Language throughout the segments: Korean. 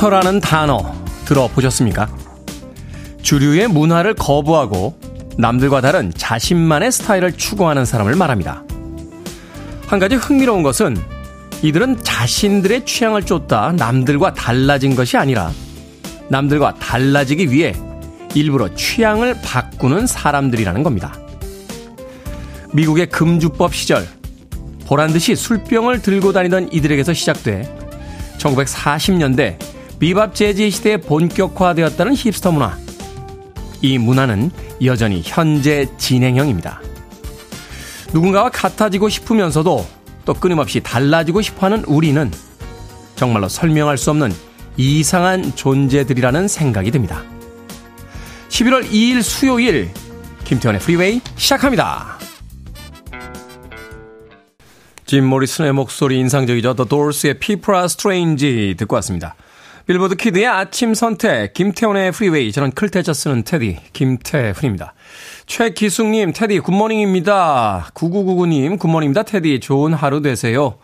힙스터라는 단어 들어보셨습니까? 주류의 문화를 거부하고 남들과 다른 자신만의 스타일을 추구하는 사람을 말합니다. 한 가지 흥미로운 것은 이들은 자신들의 취향을 쫓다 남들과 달라진 것이 아니라 남들과 달라지기 위해 일부러 취향을 바꾸는 사람들이라는 겁니다. 미국의 금주법 시절 보란 듯이 술병을 들고 다니던 이들에게서 시작돼 1940년대 비밥 재즈 시대에 본격화되었다는 힙스터 문화. 이 문화는 여전히 현재 진행형입니다. 누군가와 같아지고 싶으면서도 또 끊임없이 달라지고 싶어 하는 우리는 정말로 설명할 수 없는 이상한 존재들이라는 생각이 듭니다. 11월 2일 수요일 김태훈의 프리웨이 시작합니다. 짐 모리슨의 목소리 인상적이죠. The Doors의 People Are Strange 듣고 왔습니다. 빌보드 키드의 아침 선택, 김태훈의 프리웨이. 저는 클 태 자 쓰는 테디, 김태훈입니다. 최기숙님, 테디, good morning입니다. 9999님, good morning입니다. 테디, 좋은 하루 되세요.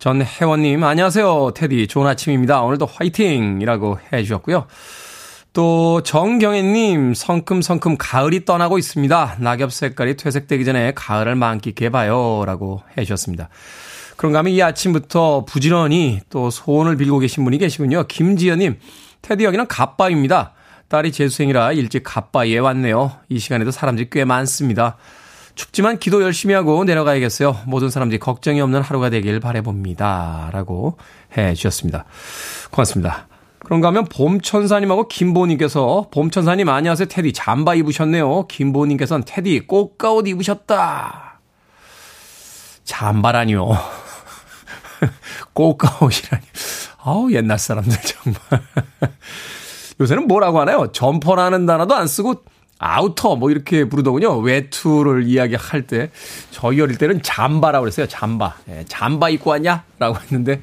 전혜원님, 안녕하세요. 테디, 좋은 아침입니다. 오늘도 화이팅! 이라고 해 주셨고요. 또, 정경애님, 성큼성큼 가을이 떠나고 있습니다. 낙엽 색깔이 퇴색되기 전에 가을을 만끽해봐요. 라고 해 주셨습니다. 그런가 하면 이 아침부터 부지런히 또 소원을 빌고 계신 분이 계시군요. 김지연님, 테디 여기는 갓바입니다. 딸이 재수생이라 일찍 갓바위에 왔네요. 이 시간에도 사람들이 꽤 많습니다. 춥지만 기도 열심히 하고 내려가야겠어요. 모든 사람들이 걱정이 없는 하루가 되길 바래봅니다. 라고 해 주셨습니다. 고맙습니다. 그런가 하면 봄천사님하고 김보님께서 봄천사님 안녕하세요. 테디 잠바 입으셨네요. 김보님께서는 테디 꽃가옷 입으셨다. 잠바라니요. 꼬까옷이라니. 아우, 옛날 사람들 정말. 요새는 뭐라고 하나요? 점퍼라는 단어도 안 쓰고 아우터 뭐 이렇게 부르더군요. 외투를 이야기할 때. 저희 어릴 때는 잠바라고 그랬어요. 잠바. 예, 잠바 입고 왔냐? 라고 했는데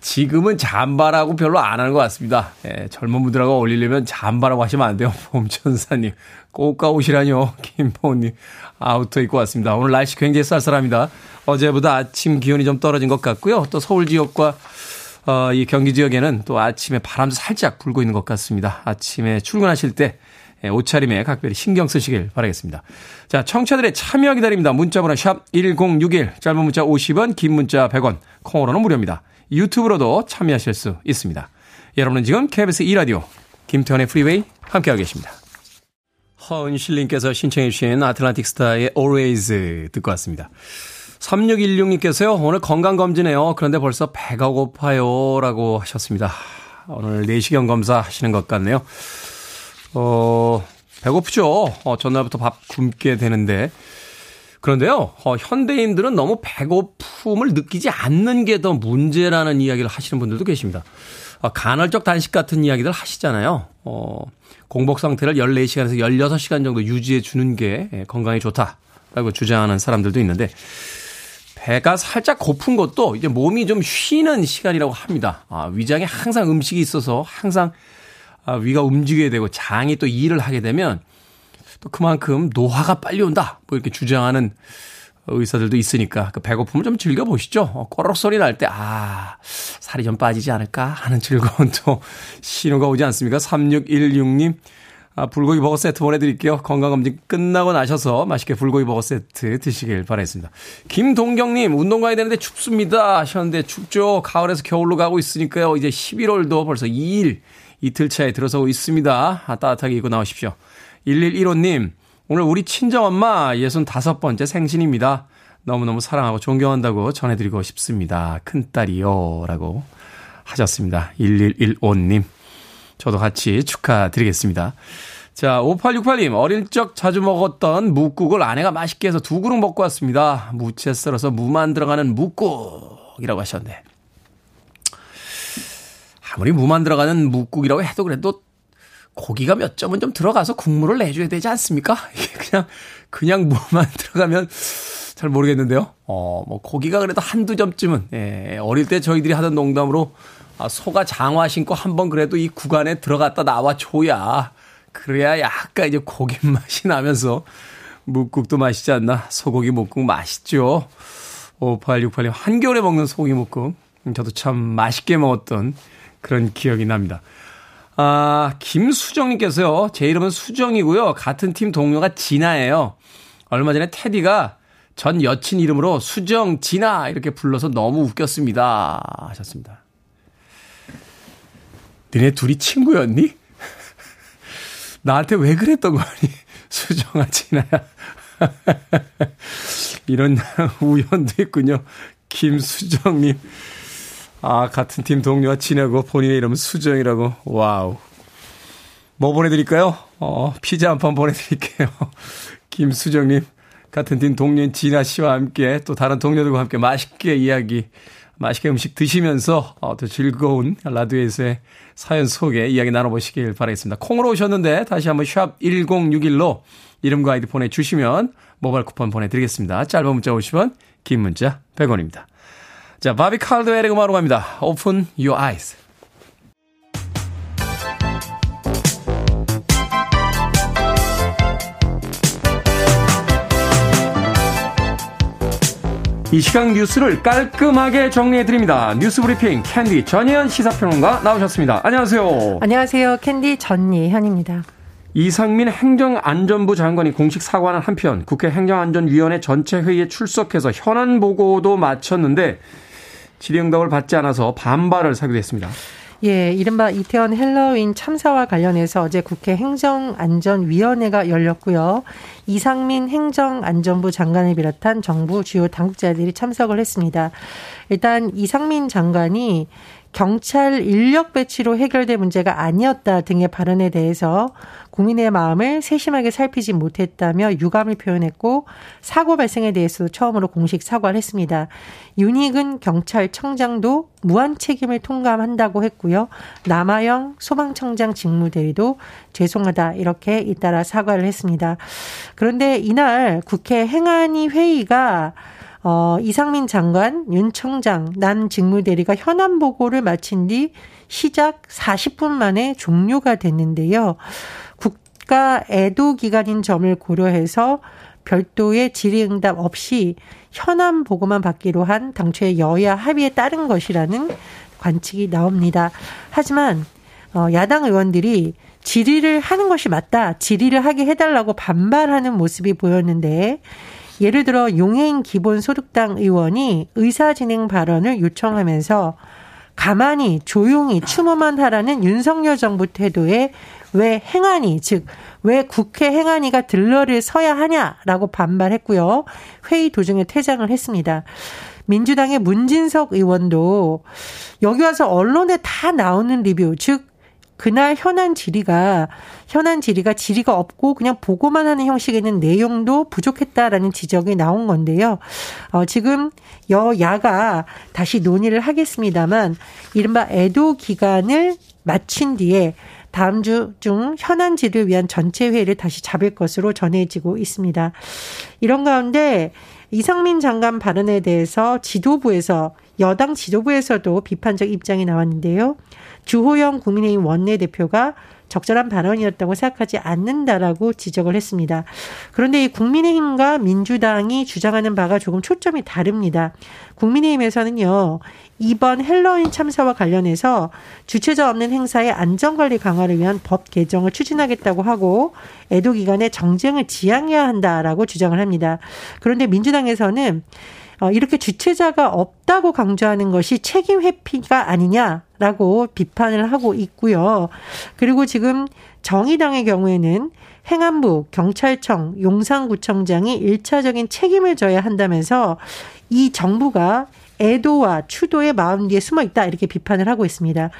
지금은 잠바라고 별로 안 하는 것 같습니다. 예, 젊은 분들하고 어울리려면 잠바라고 하시면 안 돼요. 봄천사님. 꼬까옷이라뇨. 김보님. 아우터 입고 왔습니다. 오늘 날씨 굉장히 쌀쌀합니다. 어제보다 아침 기온이 좀 떨어진 것 같고요. 또 서울 지역과 어, 이 경기 지역에는 또 아침에 바람도 살짝 불고 있는 것 같습니다. 아침에 출근하실 때 예, 옷차림에 각별히 신경 쓰시길 바라겠습니다. 자, 청취자들의 참여 기다립니다. 문자번호 샵 1061, 짧은 문자 50원, 긴 문자 100원, 콩으로는 무료입니다. 유튜브로도 참여하실 수 있습니다. 여러분은 지금 KBS 2라디오 김태훈의 프리웨이 함께하고 계십니다. 허은실님께서 신청해 주신 아틀란틱 스타의 Always 듣고 왔습니다. 3616님께서요, 오늘 건강검진해요. 그런데 벌써 배가 고파요. 라고 하셨습니다. 오늘 내시경 검사 하시는 것 같네요. 어, 배고프죠? 어, 전날부터 밥 굶게 되는데. 그런데요, 어, 현대인들은 너무 배고픔을 느끼지 않는 게 더 문제라는 이야기를 하시는 분들도 계십니다. 어, 간헐적 단식 같은 이야기들 하시잖아요. 어, 공복 상태를 14시간에서 16시간 정도 유지해 주는 게 예, 건강에 좋다라고 주장하는 사람들도 있는데 배가 살짝 고픈 것도 이제 몸이 좀 쉬는 시간이라고 합니다. 아, 위장에 항상 음식이 있어서 항상 아, 위가 움직여야 되고 장이 또 일을 하게 되면 또 그만큼 노화가 빨리 온다. 뭐 이렇게 주장하는 의사들도 있으니까 그 배고픔을 좀 즐겨보시죠. 어, 꼬록 소리 날 때, 아, 살이 좀 빠지지 않을까 하는 즐거운 또 신호가 오지 않습니까? 3616님, 아, 불고기 버거 세트 보내드릴게요. 건강검진 끝나고 나셔서 맛있게 불고기 버거 세트 드시길 바라겠습니다. 김동경님, 운동 가야 되는데 춥습니다. 하셨는데 춥죠. 가을에서 겨울로 가고 있으니까요. 이제 11월도 벌써 2일, 이틀 차에 들어서고 있습니다. 아, 따뜻하게 입고 나오십시오. 1115님, 오늘 우리 친정엄마 65번째 생신입니다. 너무너무 사랑하고 존경한다고 전해드리고 싶습니다. 큰딸이요. 라고 하셨습니다. 1115님. 저도 같이 축하드리겠습니다. 자, 5868님, 어릴 적 자주 먹었던 묵국을 아내가 맛있게 해서 두 그릇 먹고 왔습니다. 무채 썰어서 무만 들어가는 묵국이라고 하셨는데. 아무리 무만 들어가는 묵국이라고 해도 그래도 고기가 몇 점은 좀 들어가서 국물을 내줘야 되지 않습니까? 이게 그냥, 그냥 무만 들어가면 잘 모르겠는데요. 어, 뭐 고기가 그래도 한두 점쯤은, 예, 어릴 때 저희들이 하던 농담으로 아, 소가 장화 신고 한번 그래도 이 구간에 들어갔다 나와줘야 그래야 약간 이제 고기 맛이 나면서 묵국도 맛있지 않나? 소고기 묵국 맛있죠. 5868님, 한겨울에 먹는 소고기 묵국. 저도 참 맛있게 먹었던 그런 기억이 납니다. 아, 김수정님께서요. 제 이름은 수정이고요. 같은 팀 동료가 진아예요. 얼마 전에 테디가 전 여친 이름으로 수정, 진아 이렇게 불러서 너무 웃겼습니다. 하셨습니다. 너네 둘이 친구였니? 나한테 왜 그랬던 거니? 수정아, 진아야. 이런 우연도 있군요. 김수정님. 아, 같은 팀 동료와 지내고 본인의 이름은 수정이라고. 와우. 뭐 보내드릴까요? 어, 피자 한 판 보내드릴게요. 김수정님. 같은 팀 동료인 진아 씨와 함께 또 다른 동료들과 함께 맛있게 이야기, 맛있게 음식 드시면서 어, 더 즐거운 라디오에서의 사연 속에 이야기 나눠보시길 바라겠습니다. 콩으로 오셨는데 다시 한번 샵 1061로 이름과 아이디 보내주시면 모바일 쿠폰 보내드리겠습니다. 짧은 문자 50원, 긴 문자 100원입니다. 자, 바비 칼드웰의 음악으로 갑니다. Open Your Eyes. 이 시각 뉴스를 깔끔하게 정리해 드립니다. 뉴스 브리핑 캔디 전예현 시사평론가 나오셨습니다. 안녕하세요. 안녕하세요. 캔디 전예현입니다. 이상민 행정안전부 장관이 공식 사과하는 한편 국회 행정안전위원회 전체 회의에 출석해서 현안 보고도 마쳤는데 질의응답을 받지 않아서 반발을 사기도 했습니다. 예, 이른바 이태원 헬로윈 참사와 관련해서 어제 국회 행정안전위원회가 열렸고요. 이상민 행정안전부 장관을 비롯한 정부 주요 당국자들이 참석을 했습니다. 일단 이상민 장관이 경찰 인력 배치로 해결될 문제가 아니었다 등의 발언에 대해서 국민의 마음을 세심하게 살피지 못했다며 유감을 표현했고 사고 발생에 대해서도 처음으로 공식 사과를 했습니다. 윤희근 경찰청장도 무한 책임을 통감한다고 했고요. 남아영 소방청장 직무대리도 죄송하다 이렇게 잇따라 사과를 했습니다. 그런데 이날 국회 행안위 회의가 어, 이상민 장관, 윤 청장, 난 직무대리가 현안 보고를 마친 뒤 시작 40분 만에 종료가 됐는데요. 국가 애도 기간인 점을 고려해서 별도의 질의응답 없이 현안 보고만 받기로 한 당초의 여야 합의에 따른 것이라는 관측이 나옵니다. 하지만 어, 야당 의원들이 질의를 하는 것이 맞다, 질의를 하게 해달라고 반발하는 모습이 보였는데 예를 들어 용해인 기본 소득당 의원이 의사 진행 발언을 요청하면서 가만히 조용히 추모만 하라는 윤석열 정부 태도에 왜 행안위 즉 왜 국회 행안위가 들러를 서야 하냐라고 반발했고요. 회의 도중에 퇴장을 했습니다. 민주당의 문진석 의원도 여기 와서 언론에 다 나오는 리뷰 즉 그날 현안 질의가 현안 질의가 질의가 없고 그냥 보고만 하는 형식에는 내용도 부족했다라는 지적이 나온 건데요. 어, 지금 여야가 다시 논의를 하겠습니다만 이른바 애도 기간을 마친 뒤에 다음 주 중 현안 질의를 위한 전체 회의를 다시 잡을 것으로 전해지고 있습니다. 이런 가운데 이상민 장관 발언에 대해서 지도부에서 여당 지도부에서도 비판적 입장이 나왔는데요. 주호영 국민의힘 원내대표가 적절한 발언이었다고 생각하지 않는다라고 지적을 했습니다. 그런데 이 국민의힘과 민주당이 주장하는 바가 조금 초점이 다릅니다. 국민의힘에서는요, 이번 헬로윈 참사와 관련해서 주체자 없는 행사의 안전관리 강화를 위한 법 개정을 추진하겠다고 하고 애도 기간에 정쟁을 지양해야 한다라고 주장을 합니다. 그런데 민주당에서는 어, 이렇게 주체자가 없다고 강조하는 것이 책임 회피가 아니냐라고 비판을 하고 있고요. 그리고 지금 정의당의 경우에는 행안부, 경찰청, 용산구청장이 1차적인 책임을 져야 한다면서 이 정부가 애도와 추도의 마음 뒤에 숨어 있다 이렇게 비판을 하고 있습니다.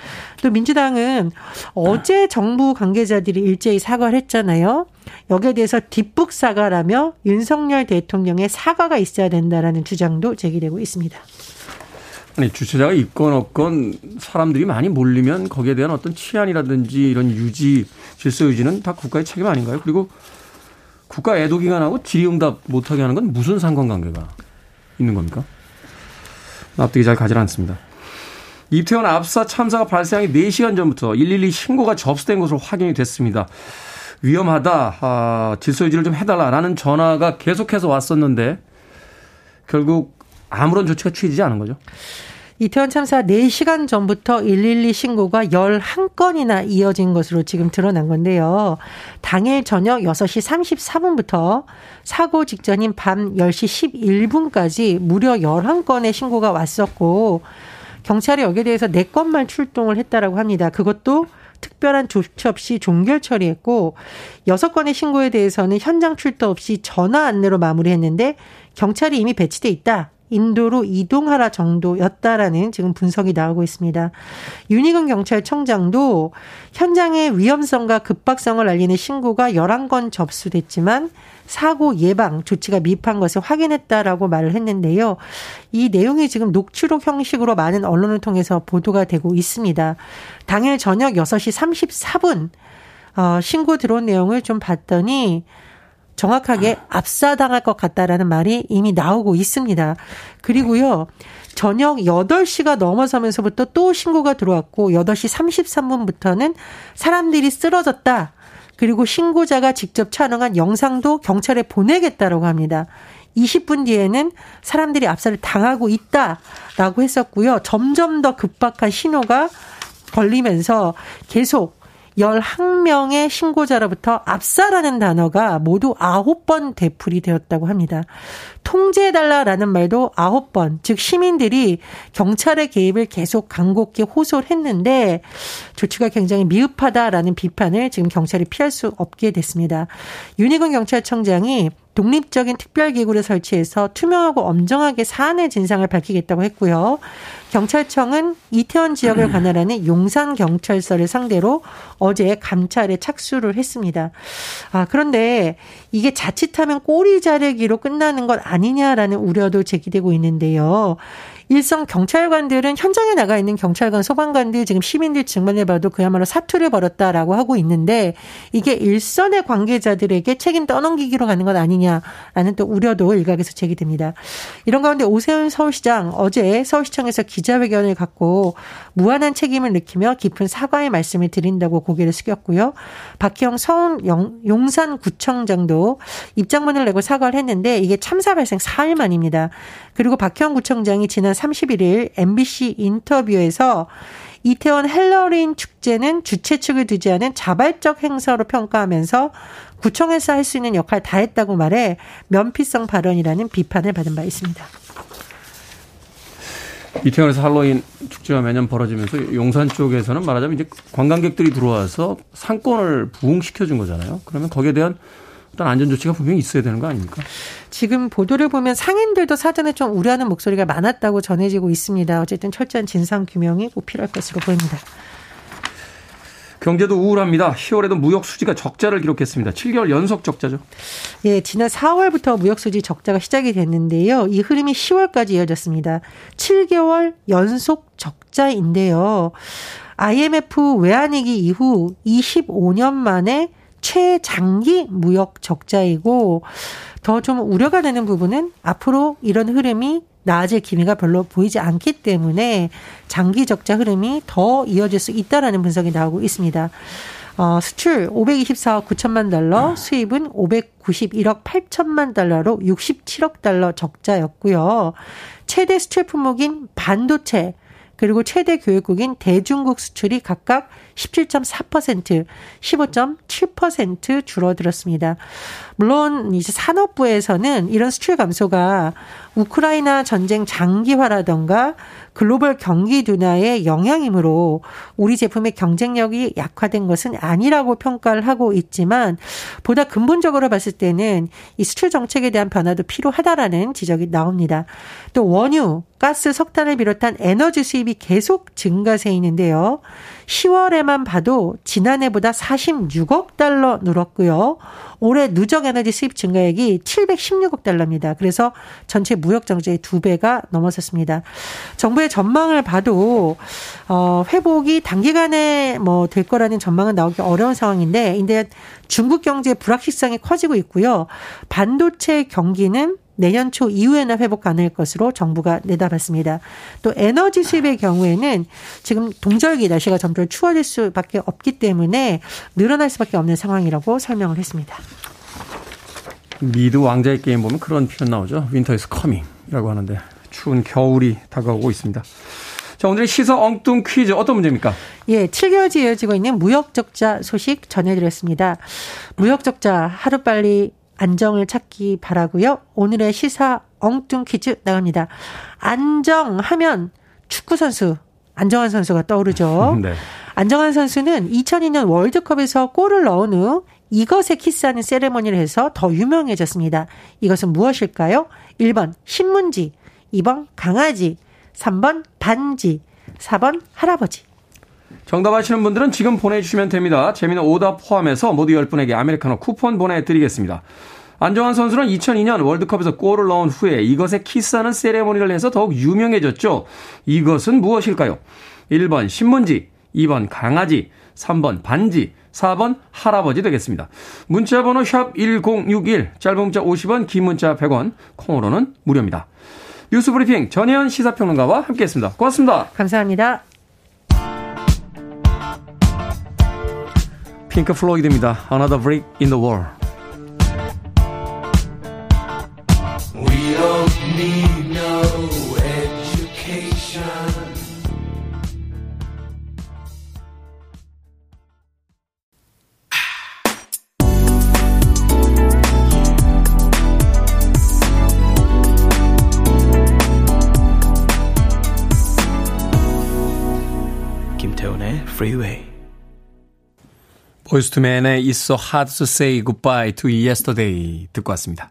또 민주당은 어제 정부 관계자들이 일제히 사과를 했잖아요. 여기에 대해서 뒷북 사과라며 윤석열 대통령의 사과가 있어야 된다라는 주장도 제기되고 있습니다. 아니 주최자가 있건 없건 사람들이 많이 몰리면 거기에 대한 어떤 치안이라든지 이런 유지 질서 유지는 다 국가의 책임 아닌가요? 그리고 국가 애도 기간하고 질의응답 못하게 하는 건 무슨 상관관계가 있는 겁니까? 납득이 잘 가지 않습니다. 이태원 압사 참사가 발생하기 4시간 전부터 112 신고가 접수된 것으로 확인이 됐습니다. 위험하다, 아, 질서 유지를 좀 해달라라는 전화가 계속해서 왔었는데 결국 아무런 조치가 취해지지 않은 거죠. 이태원 참사 4시간 전부터 112 신고가 11건이나 이어진 것으로 지금 드러난 건데요. 당일 저녁 6시 34분부터 사고 직전인 밤 10시 11분까지 무려 11건의 신고가 왔었고 경찰이 여기에 대해서 4건만 출동을 했다라고 합니다. 그것도 특별한 조치 없이 종결 처리했고 여섯 건의 신고에 대해서는 현장 출동 없이 전화 안내로 마무리했는데 경찰이 이미 배치돼 있다. 인도로 이동하라 정도였다라는 지금 분석이 나오고 있습니다. 윤희근 경찰청장도 현장의 위험성과 급박성을 알리는 신고가 11건 접수됐지만 사고 예방 조치가 미흡한 것을 확인했다라고 말을 했는데요. 이 내용이 지금 녹취록 형식으로 많은 언론을 통해서 보도가 되고 있습니다. 당일 저녁 6시 34분 어, 신고 들어온 내용을 좀 봤더니 정확하게 압사당할 것 같다라는 말이 이미 나오고 있습니다. 그리고요. 저녁 8시가 넘어서면서부터 또 신고가 들어왔고 8시 33분부터는 사람들이 쓰러졌다. 그리고 신고자가 직접 촬영한 영상도 경찰에 보내겠다라고 합니다. 20분 뒤에는 사람들이 압사를 당하고 있다라고 했었고요. 점점 더 급박한 신호가 걸리면서 계속 11명의 신고자로부터 압사라는 단어가 모두 9번 되풀이 되었다고 합니다. 통제해달라라는 말도 9번, 즉 시민들이 경찰의 개입을 계속 간곡히 호소를 했는데 조치가 굉장히 미흡하다라는 비판을 지금 경찰이 피할 수 없게 됐습니다. 윤희근 경찰청장이 독립적인 특별기구를 설치해서 투명하고 엄정하게 사안의 진상을 밝히겠다고 했고요. 경찰청은 이태원 지역을 관할하는 용산 경찰서를 상대로 어제 감찰에 착수를 했습니다. 아, 그런데 이게 자칫하면 꼬리 자르기로 끝나는 것 아니냐라는 우려도 제기되고 있는데요. 일선 경찰관들은 현장에 나가 있는 경찰관, 소방관들 지금 시민들 증언을 봐도 그야말로 사투를 벌였다라고 하고 있는데 이게 일선의 관계자들에게 책임 떠넘기기로 가는 것 아니냐라는 또 우려도 일각에서 제기됩니다. 이런 가운데 오세훈 서울시장 어제 서울시청에서 기자회견을 갖고 무한한 책임을 느끼며 깊은 사과의 말씀을 드린다고 고개를 숙였고요. 박형 서울 용산구청장도 입장문을 내고 사과를 했는데 이게 참사 발생 4일 만입니다. 그리고 박형 구청장이 지난 31일 MBC 인터뷰에서 이태원 헬로윈 축제는 주최 측을 두지 않은 자발적 행사로 평가하면서 구청에서 할 수 있는 역할 다 했다고 말해 면피성 발언이라는 비판을 받은 바 있습니다. 이태원에서 할로윈 축제가 매년 벌어지면서 용산 쪽에서는 말하자면 이제 관광객들이 들어와서 상권을 부흥시켜 준 거잖아요. 그러면 거기에 대한 어떤 안전 조치가 분명히 있어야 되는 거 아닙니까? 지금 보도를 보면 상인들도 사전에 좀 우려하는 목소리가 많았다고 전해지고 있습니다. 어쨌든 철저한 진상 규명이 꼭 필요할 것으로 보입니다. 경제도 우울합니다. 10월에도 무역 수지가 적자를 기록했습니다. 7개월 연속 적자죠. 예, 지난 4월부터 무역 수지 적자가 시작이 됐는데요. 이 흐름이 10월까지 이어졌습니다. 7개월 연속 적자인데요. IMF 외환위기 이후 25년 만에 최장기 무역 적자이고 더 좀 우려가 되는 부분은 앞으로 이런 흐름이 나아질 기미가 별로 보이지 않기 때문에 장기 적자 흐름이 더 이어질 수 있다라는 분석이 나오고 있습니다. 어, 수출 524억 9천만 달러, 수입은 591억 8천만 달러로 67억 달러 적자였고요. 최대 수출 품목인 반도체 그리고 최대 교육국인 대중국 수출이 각각 17.4%, 15.7% 줄어들었습니다. 물론 이제 산업부에서는 이런 수출 감소가 우크라이나 전쟁 장기화라던가 글로벌 경기 둔화의 영향이므로 우리 제품의 경쟁력이 약화된 것은 아니라고 평가를 하고 있지만 보다 근본적으로 봤을 때는 이 수출 정책에 대한 변화도 필요하다라는 지적이 나옵니다. 또 원유, 가스, 석탄을 비롯한 에너지 수입이 계속 증가세 있는데요. 10월에만 봐도 지난해보다 46억 달러 늘었고요. 올해 누적 에너지 수입 증가액이 716억 달러입니다. 그래서 전체 무역 정제의 두 배가 넘어섰습니다. 정부의 전망을 봐도 어 회복이 단기간에 뭐 될 거라는 전망은 나오기 어려운 상황인데 근데 중국 경제 불확실성이 커지고 있고요. 반도체 경기는 내년 초 이후에나 회복 가능할 것으로 정부가 내다봤습니다. 또 에너지 수입의 경우에는 지금 동절기 날씨가 점점 추워질 수밖에 없기 때문에 늘어날 수밖에 없는 상황이라고 설명을 했습니다. 미드 왕좌의 게임 보면 그런 표현 나오죠. Winter is coming이라고 하는데 추운 겨울이 다가오고 있습니다. 자, 오늘의 시사 엉뚱 퀴즈 어떤 문제입니까? 예, 7개월째 이어지고 있는 무역 적자 소식 전해드렸습니다. 무역 적자 하루빨리 안정을 찾기 바라고요. 오늘의 시사 엉뚱 퀴즈 나갑니다. 안정하면 축구 선수 안정환 선수가 떠오르죠. 네. 안정환 선수는 2002년 월드컵에서 골을 넣은 후 이것에 키스하는 세레머니를 해서 더 유명해졌습니다. 이것은 무엇일까요? 1번 신문지, 2번 강아지, 3번 반지, 4번 할아버지. 정답 아시는 분들은 지금 보내주시면 됩니다. 재미는 오답 포함해서 모두 10분에게 아메리카노 쿠폰 보내드리겠습니다. 안정환 선수는 2002년 월드컵에서 골을 넣은 후에 이것에 키스하는 세레모니를 해서 더욱 유명해졌죠. 이것은 무엇일까요? 1번 신문지, 2번 강아지, 3번 반지, 4번 할아버지 되겠습니다. 문자 번호 샵 1061, 짧은 문자 50원, 긴 문자 100원, 콩으로는 무료입니다. 뉴스 브리핑 전혜연 시사평론가와 함께했습니다. 고맙습니다. 감사합니다. 핑크 플로이드입니다. Another Brick in the Wall. We don't need no education. 김태훈의 Freeway. 보이스투맨의 It's so hard to say goodbye to yesterday 듣고 왔습니다.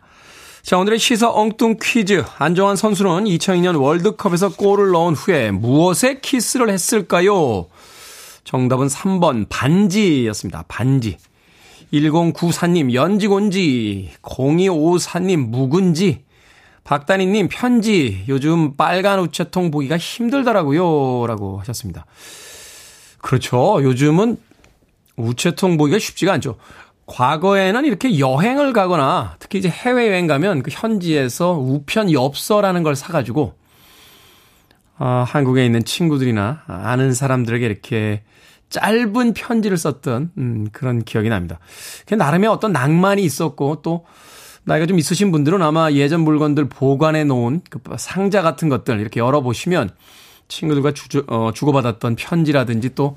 자, 오늘의 시사 엉뚱 퀴즈. 안정환 선수는 2002년 월드컵에서 골을 넣은 후에 무엇에 키스를 했을까요? 정답은 3번 반지였습니다. 반지. 1094님 연지곤지, 0254님 묵은지, 박다니님 편지, 요즘 빨간 우체통 보기가 힘들더라고요. 라고 하셨습니다. 그렇죠. 요즘은 우체통 보기가 쉽지가 않죠. 과거에는 이렇게 여행을 가거나 특히 이제 해외여행 가면 그 현지에서 우편 엽서라는 걸 사가지고 어, 한국에 있는 친구들이나 아는 사람들에게 이렇게 짧은 편지를 썼던 음, 그런 기억이 납니다. 그 나름의 어떤 낭만이 있었고 또 나이가 좀 있으신 분들은 아마 예전 물건들 보관해 놓은 그 상자 같은 것들 이렇게 열어보시면 친구들과 주, 어, 주고받았던 편지라든지 또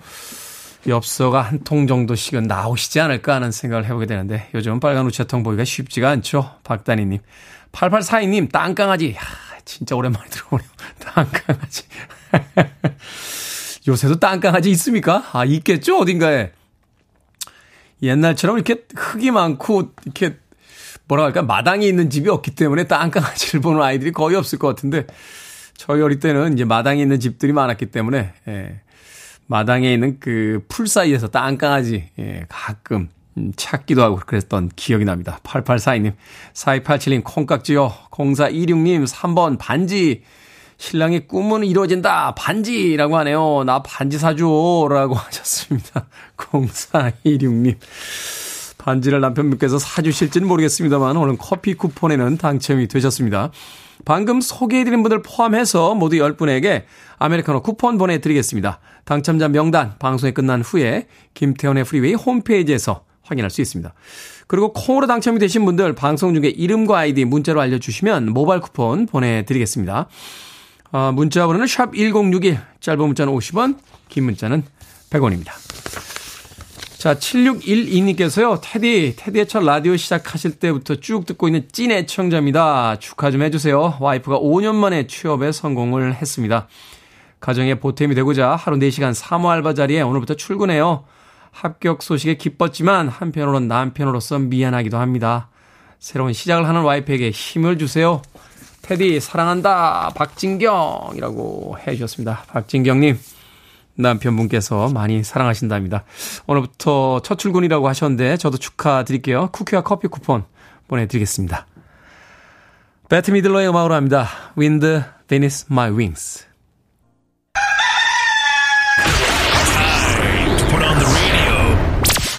엽서가 한 통 정도씩은 나오시지 않을까 하는 생각을 해보게 되는데 요즘은 빨간 우체통 보기가 쉽지가 않죠. 박다니님. 8842님, 땅강아지. 야, 진짜 오랜만에 들어보네요. 땅강아지. 요새도 땅강아지 있습니까? 아, 있겠죠? 어딘가에. 옛날처럼 이렇게 흙이 많고, 이렇게, 뭐라 할까, 마당이 있는 집이 없기 때문에 땅강아지를 보는 아이들이 거의 없을 것 같은데, 저희 어릴 때는 이제 마당이 있는 집들이 많았기 때문에, 예, 마당에 있는 그 풀 사이에서 땅강아지 예, 가끔 음, 찾기도 하고 그랬던 기억이 납니다. 8842님, 4287님 콩깍지요. 0426님 3번 반지. 신랑의 꿈은 이루어진다. 반지라고 하네요. 나 반지 사줘. 라고 하셨습니다. 0426님. 반지를 남편분께서 사주실지는 모르겠습니다만 오늘 커피 쿠폰에는 당첨이 되셨습니다. 방금 소개해드린 분들 포함해서 모두 10분에게 아메리카노 쿠폰 보내드리겠습니다. 당첨자 명단 방송이 끝난 후에 김태훈의 프리웨이 홈페이지에서 확인할 수 있습니다. 그리고 콩으로 당첨이 되신 분들 방송 중에 이름과 아이디 문자로 알려주시면 모바일 쿠폰 보내드리겠습니다. 어, 문자 번호는 샵 1061, 짧은 문자는 50원, 긴 문자는 100원입니다. 자, 7612님께서요, 테디, 테디의 첫 라디오 시작하실 때부터 쭉 듣고 있는 찐 애청자입니다. 축하 좀 해주세요. 와이프가 5년 만에 취업에 성공을 했습니다. 가정에 보탬이 되고자 하루 4시간 사무 알바 자리에 오늘부터 출근해요. 합격 소식에 기뻤지만 한편으로는 남편으로서 미안하기도 합니다. 새로운 시작을 하는 와이프에게 힘을 주세요. 테디 사랑한다 박진경이라고 해주셨습니다. 박진경님 남편분께서 많이 사랑하신답니다. 오늘부터 첫 출근이라고 하셨는데 저도 축하드릴게요. 쿠키와 커피 쿠폰 보내드리겠습니다. 배트 미들러의 음악으로 합니다. Wind Beneath My Wings.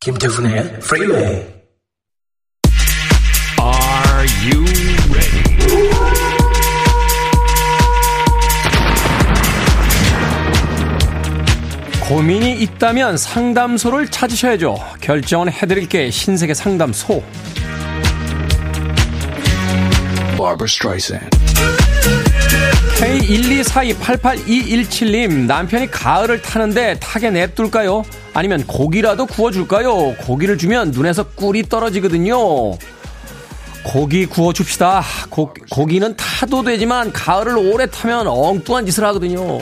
김태훈의 Freeway. Are you ready? 고민이 있다면 상담소를 찾으셔야죠. 결정은 해드릴게 신세계 상담소. Barbara Streisand. K124288217님, 남편이 가을을 타는데 타게 냅둘까요? 아니면 고기라도 구워줄까요? 고기를 주면 눈에서 꿀이 떨어지거든요. 고기 구워줍시다. 고, 고기는 타도 되지만 가을을 오래 타면 엉뚱한 짓을 하거든요.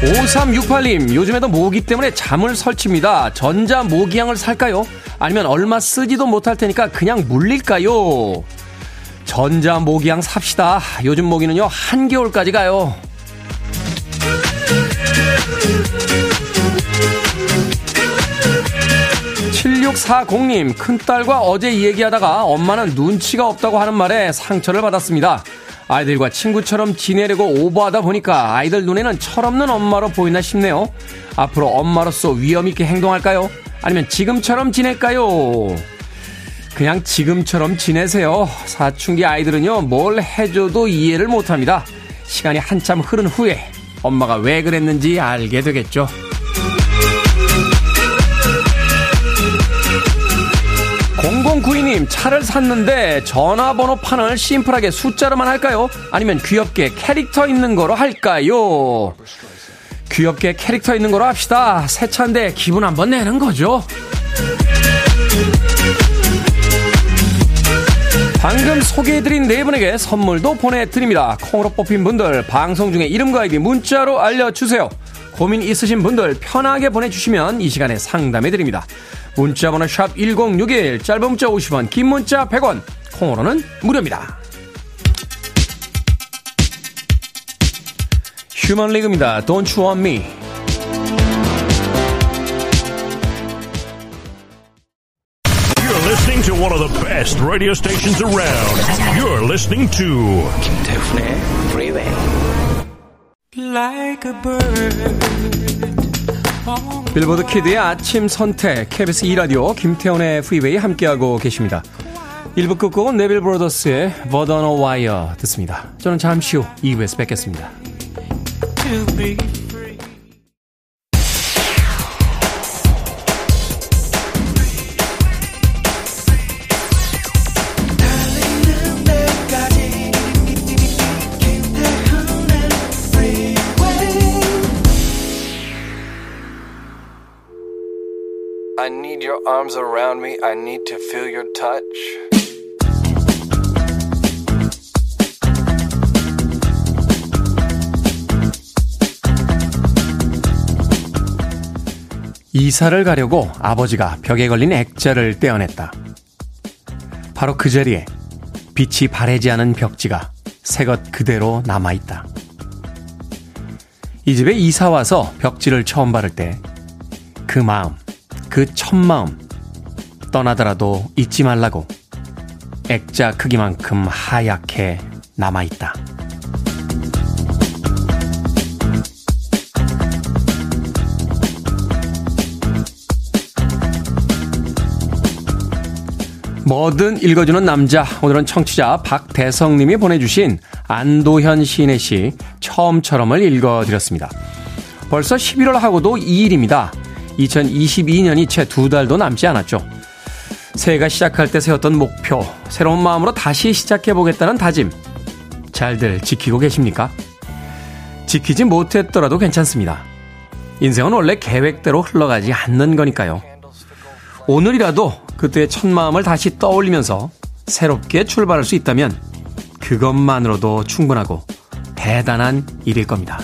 5368님, 요즘에도 모기 때문에 잠을 설칩니다. 전자 모기향을 살까요? 아니면 얼마 쓰지도 못할 테니까 그냥 물릴까요? 전자 모기향 삽시다. 요즘 모기는요, 한겨울까지 가요. 7640님, 큰딸과 어제 얘기하다가 엄마는 눈치가 없다고 하는 말에 상처를 받았습니다. 아이들과 친구처럼 지내려고 오버하다 보니까 아이들 눈에는 철없는 엄마로 보이나 싶네요. 앞으로 엄마로서 위험있게 행동할까요? 아니면 지금처럼 지낼까요? 그냥 지금처럼 지내세요. 사춘기 아이들은요, 뭘 해줘도 이해를 못합니다. 시간이 한참 흐른 후에 엄마가 왜 그랬는지 알게 되겠죠. 0092님, 차를 샀는데 전화번호 판을 심플하게 숫자로만 할까요? 아니면 귀엽게 캐릭터 있는 거로 할까요? 귀엽게 캐릭터 있는 거로 합시다. 새 차인데 기분 한번 내는 거죠. 방금 소개해드린 네 분에게 선물도 보내드립니다. 콩으로 뽑힌 분들 방송 중에 이름과 아이디 문자로 알려주세요. 고민 있으신 분들 편하게 보내주시면 이 시간에 상담해드립니다. 문자번호 샵 1061, 짧은 문자 50원, 긴 문자 100원, 콩으로는 무료입니다. Human League입니다. Don't you want me? You're listening to one of the best radio stations around. You're listening to 김태훈의 Freeway. Like a bird. 빌보드 키드의 아침 선택 KBS 2라디오 김태훈의 프리웨이 함께하고 계십니다. 1부 끝곡은 Neville Brothers의 Bird on a Wire 듣습니다. 저는 잠시 후 2부에서 뵙겠습니다. Need your arms around me. I need to feel your touch. 이사를 가려고 아버지가 벽에 걸린 액자를 떼어냈다. 바로 그 자리에 빛이 바래지 않은 벽지가 새것 그대로 남아있다. 이 집에 이사 와서 벽지를 처음 바를 때 그 마음, 그 첫 마음 떠나더라도 잊지 말라고 액자 크기만큼 하얗게 남아있다. 뭐든 읽어주는 남자. 오늘은 청취자 박대성님이 보내주신 안도현 시인의 시 처음처럼을 읽어드렸습니다. 벌써 11월 하고도 2일입니다. 2022년이 채 두 달도 남지 않았죠. 새해가 시작할 때 세웠던 목표, 새로운 마음으로 다시 시작해보겠다는 다짐. 잘들 지키고 계십니까? 지키지 못했더라도 괜찮습니다. 인생은 원래 계획대로 흘러가지 않는 거니까요. 오늘이라도 그때의 첫 마음을 다시 떠올리면서 새롭게 출발할 수 있다면 그것만으로도 충분하고 대단한 일일 겁니다.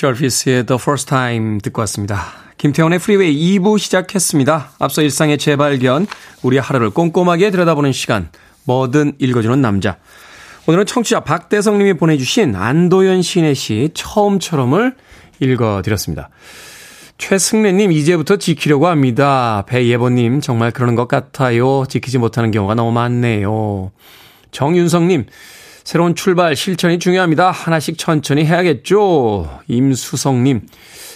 Surface의 The First Time 듣고 왔습니다. 김태훈의 프리웨이 2부 시작했습니다. 앞서 일상의 재발견, 우리 하루를 꼼꼼하게 들여다보는 시간, 뭐든 읽어주는 남자. 오늘은 청취자 박대성님이 보내주신 안도현 시인의 시 처음처럼을 읽어드렸습니다. 최승래님, 이제부터 지키려고 합니다. 배예보님, 정말 그러는 것 같아요. 지키지 못하는 경우가 너무 많네요. 정윤성님, 새로운 출발, 실천이 중요합니다. 하나씩 천천히 해야겠죠. 임수성님,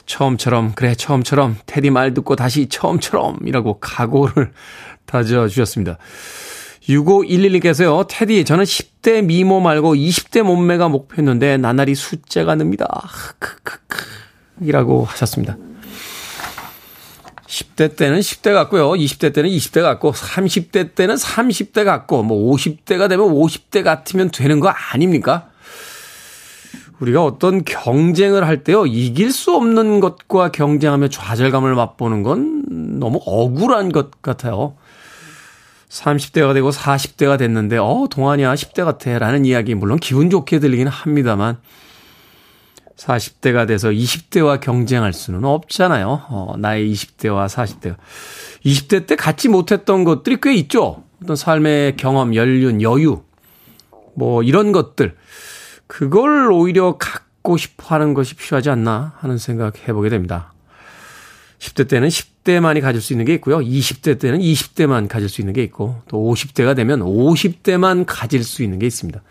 처음처럼, 그래, 처음처럼, 테디 말 듣고 다시 처음처럼, 이라고 각오를 다져주셨습니다. 6511님께서요, 테디, 저는 10대 미모 말고 20대 몸매가 목표였는데, 나날이 숫자가 늡니다. 크크크. 이라고 하셨습니다. 10대 때는 10대 같고요. 20대 때는 20대 같고 30대 때는 30대 같고 뭐 50대가 되면 50대 같으면 되는 거 아닙니까? 우리가 어떤 경쟁을 할 때요. 이길 수 없는 것과 경쟁하며 좌절감을 맛보는 건 너무 억울한 것 같아요. 30대가 되고 40대가 됐는데 어 동안이야 10대 같아 라는 이야기 물론 기분 좋게 들리긴 합니다만 40대가 돼서 20대와 경쟁할 수는 없잖아요. 어, 나의 20대와 40대가. 20대 때 갖지 못했던 것들이 꽤 있죠. 어떤 삶의 경험, 연륜, 여유, 뭐 이런 것들. 그걸 오히려 갖고 싶어 하는 것이 필요하지 않나 하는 생각 해보게 됩니다. 10대 때는 10대만이 가질 수 있는 게 있고요. 20대 때는 20대만 가질 수 있는 게 있고, 또 50대가 되면 50대만 가질 수 있는 게 있습니다.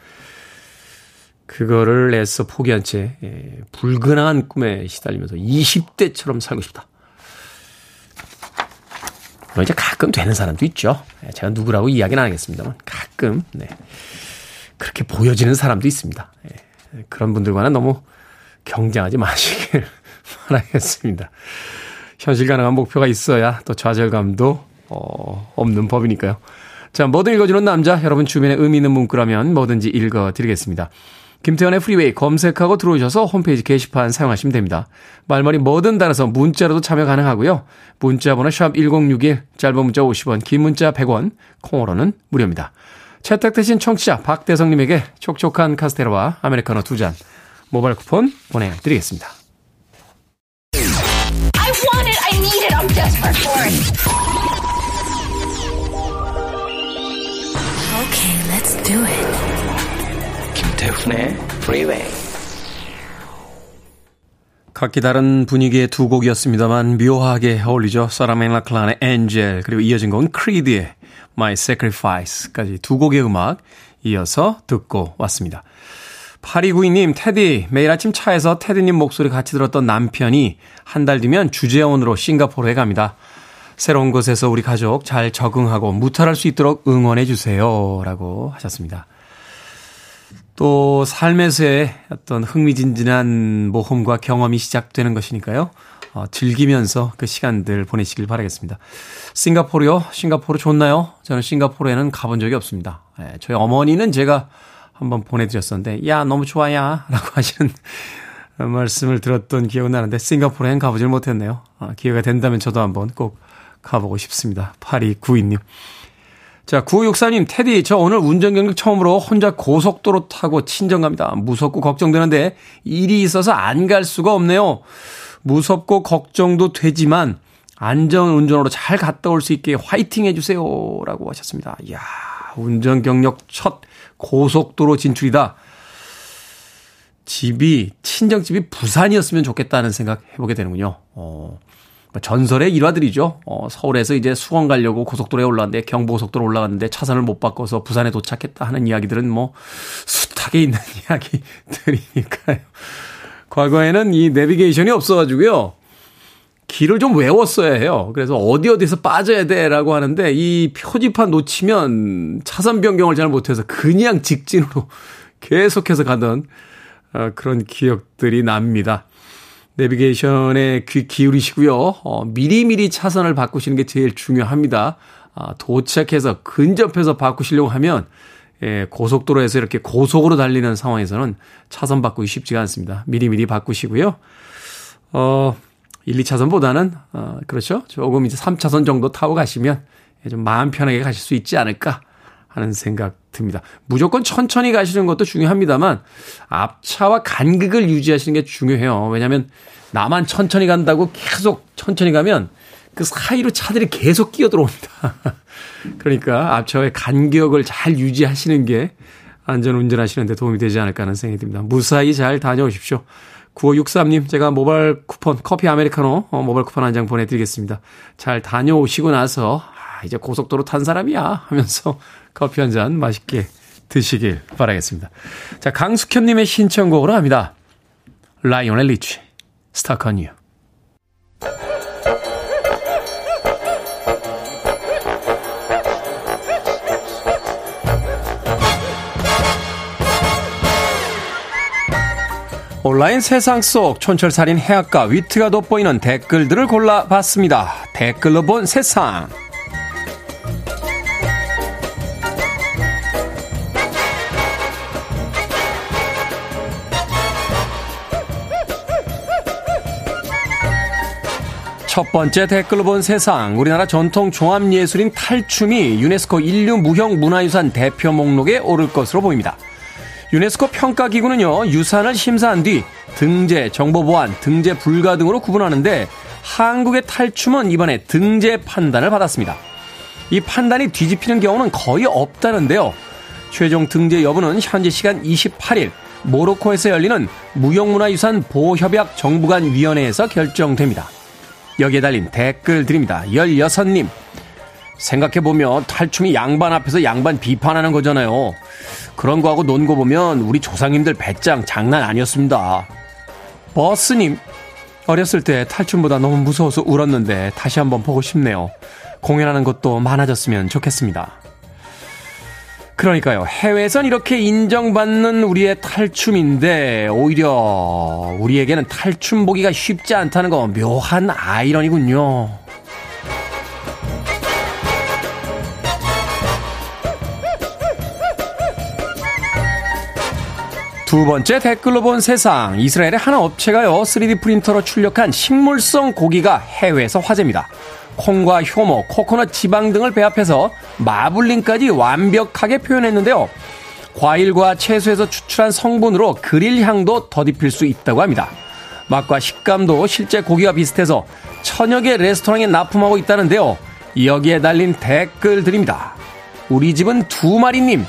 그거를 애써 포기한 채 예, 불근한 꿈에 시달리면서 20대처럼 살고 싶다. 이제 가끔 되는 사람도 있죠. 예, 제가 누구라고 이야기는 안 하겠습니다만 가끔 네. 그렇게 보여지는 사람도 있습니다. 예, 그런 분들과는 너무 경쟁하지 마시길 바라겠습니다. 현실 가능한 목표가 있어야 또 좌절감도 어, 없는 법이니까요. 자, 뭐든 읽어주는 남자, 여러분 주변에 의미 있는 문구라면 뭐든지 읽어드리겠습니다. 김태훈의 프리웨이 검색하고 들어오셔서 홈페이지 게시판 사용하시면 됩니다. 말머리 뭐든 달아서 문자로도 참여 가능하고요. 문자 번호 샵 1061 짧은 문자 50원 긴 문자 100원 콩으로는 무료입니다. 채택되신 청취자 박대성님에게 촉촉한 카스테라와 아메리카노 두 잔 모바일 쿠폰 보내드리겠습니다. Okay, let's do it. 김태훈의 프리웨이 각기 다른 분위기의 두 곡이었습니다만 묘하게 어울리죠. Sarah McLachlan의 Angel 그리고 이어진 곡은 Creed의 My Sacrifice까지 두 곡의 음악 이어서 듣고 왔습니다. 8292님, 테디, 매일 아침 차에서 테디님 목소리 같이 들었던 남편이 한 달 뒤면 주재원으로 싱가포르에 갑니다. 새로운 곳에서 우리 가족 잘 적응하고 무탈할 수 있도록 응원해 주세요. 라고 하셨습니다. 또 삶에서의 어떤 흥미진진한 모험과 경험이 시작되는 것이니까요. 어, 즐기면서 그 시간들 보내시길 바라겠습니다. 싱가포르요? 싱가포르 좋나요? 저는 싱가포르에는 가본 적이 없습니다. 예, 저희 어머니는 제가 한번 보내드렸었는데, 야, 너무 좋아야. 라고 하시는 말씀을 들었던 기억은 나는데, 싱가포르엔 가보질 못했네요. 어, 기회가 된다면 저도 한번 꼭 가보고 싶습니다. 8292님. 자, 9564님, 테디, 저 오늘 운전 경력 처음으로 혼자 고속도로 타고 친정 갑니다. 무섭고 걱정되는데 일이 있어서 안 갈 수가 없네요. 무섭고 걱정도 되지만 안전 운전으로 잘 갔다 올 수 있게 화이팅 해주세요. 라고 하셨습니다. 이야, 운전 경력 첫 고속도로 진출이다. 집이, 친정집이 부산이었으면 좋겠다는 생각 해보게 되는군요. 어, 뭐 전설의 일화들이죠. 어, 서울에서 이제 수원 가려고 고속도로에 올라왔는데 경부고속도로 올라갔는데 차선을 못 바꿔서 부산에 도착했다 하는 이야기들은 뭐 숱하게 있는 이야기들이니까요. 과거에는 이 내비게이션이 없어가지고요. 길을 좀 외웠어야 해요. 그래서 어디 어디서 빠져야 돼라고 하는데 이 표지판 놓치면 차선 변경을 잘 못해서 그냥 직진으로 계속해서 가던 어, 그런 기억들이 납니다. 내비게이션에 귀 기울이시고요. 어, 미리미리 차선을 바꾸시는 게 제일 중요합니다. 아, 도착해서 근접해서 바꾸시려고 하면 예, 고속도로에서 이렇게 고속으로 달리는 상황에서는 차선 바꾸기 쉽지가 않습니다. 미리미리 바꾸시고요. 어, 1, 2차선보다는, 어, 그렇죠. 조금 이제 3차선 정도 타고 가시면 좀 마음 편하게 가실 수 있지 않을까 하는 생각 듭니다. 무조건 천천히 가시는 것도 중요합니다만 앞차와 간극을 유지하시는 게 중요해요. 왜냐하면 나만 천천히 간다고 계속 천천히 가면 그 사이로 차들이 계속 끼어 들어옵니다. 그러니까 앞차와의 간격을 잘 유지하시는 게 안전 운전하시는 데 도움이 되지 않을까 하는 생각이 듭니다. 무사히 잘 다녀오십시오. 9563님, 제가 모바일 쿠폰, 커피 아메리카노, 어, 모바일 쿠폰 한 장 보내드리겠습니다. 잘 다녀오시고 나서, 아, 이제 고속도로 탄 사람이야 하면서 커피 한 잔 맛있게 드시길 바라겠습니다. 자, 강숙현님의 신청곡으로 합니다. 라이온의 리치, 스타크 온 유. 온라인 세상 속 촌철살인 해악과 위트가 돋보이는 댓글들을 골라봤습니다. 댓글로 본 세상. 첫 번째 댓글로 본 세상. 우리나라 전통 종합예술인 탈춤이 유네스코 인류 무형 문화유산 대표 목록에 오를 것으로 보입니다. 유네스코 평가기구는요, 유산을 심사한 뒤 등재, 정보 보안, 등재 불가 등으로 구분하는데 한국의 탈춤은 이번에 등재 판단을 받았습니다. 이 판단이 뒤집히는 경우는 거의 없다는데요. 최종 등재 여부는 현재 시간 28일 모로코에서 열리는 무형문화유산 보호협약 정부간 위원회에서 결정됩니다. 여기에 달린 댓글 드립니다. 16님. 생각해보면 탈춤이 양반 앞에서 양반 비판하는 거잖아요. 그런 거하고 논 거 보면 우리 조상님들 배짱 장난 아니었습니다. 버스님. 어렸을 때 탈춤보다 너무 무서워서 울었는데 다시 한번 보고 싶네요. 공연하는 것도 많아졌으면 좋겠습니다. 그러니까요. 해외에선 이렇게 인정받는 우리의 탈춤인데 오히려 우리에게는 탈춤 보기가 쉽지 않다는 거 묘한 아이러니군요. 두 번째 댓글로 본 세상. 이스라엘의 한 업체가요, 3D 프린터로 출력한 식물성 고기가 해외에서 화제입니다. 콩과 효모, 코코넛 지방 등을 배합해서 마블링까지 완벽하게 표현했는데요. 과일과 채소에서 추출한 성분으로 그릴 향도 더딥힐 수 있다고 합니다. 맛과 식감도 실제 고기와 비슷해서 천여 개 레스토랑에 납품하고 있다는데요. 여기에 달린 댓글들입니다. 우리 집은 두 마리님.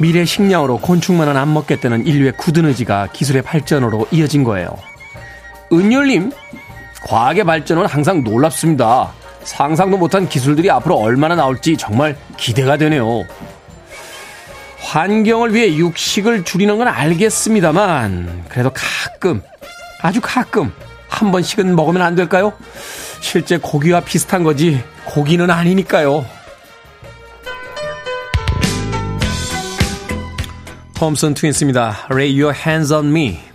미래 식량으로 곤충만은 안 먹겠다는 인류의 굳은 의지가 기술의 발전으로 이어진 거예요. 은율님, 과학의 발전은 항상 놀랍습니다. 상상도 못한 기술들이 앞으로 얼마나 나올지 정말 기대가 되네요. 환경을 위해 육식을 줄이는 건 알겠습니다만, 그래도 가끔, 아주 가끔, 한 번씩은 먹으면 안 될까요? 실제 고기와 비슷한 거지, 고기는 아니니까요. 톰슨 트윈스입니다. Lay your hands on me.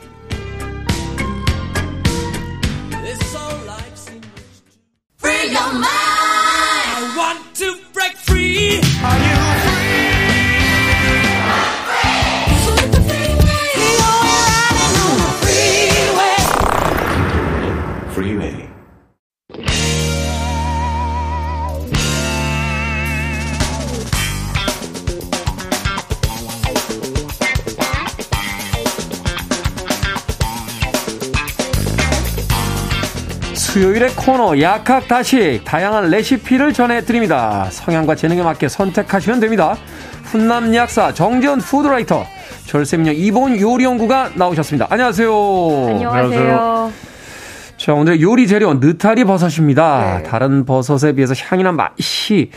수요일의 코너 약학 다식 다양한 레시피를 전해드립니다. 성향과 재능에 맞게 선택하시면 됩니다. 훈남 약사 정지현 food writer 절세미녀 이본 요리연구가 나오셨습니다. 안녕하세요. 안녕하세요. 자 오늘 요리 재료 느타리 버섯입니다. 네. 다른 버섯에 비해서 향이나 맛이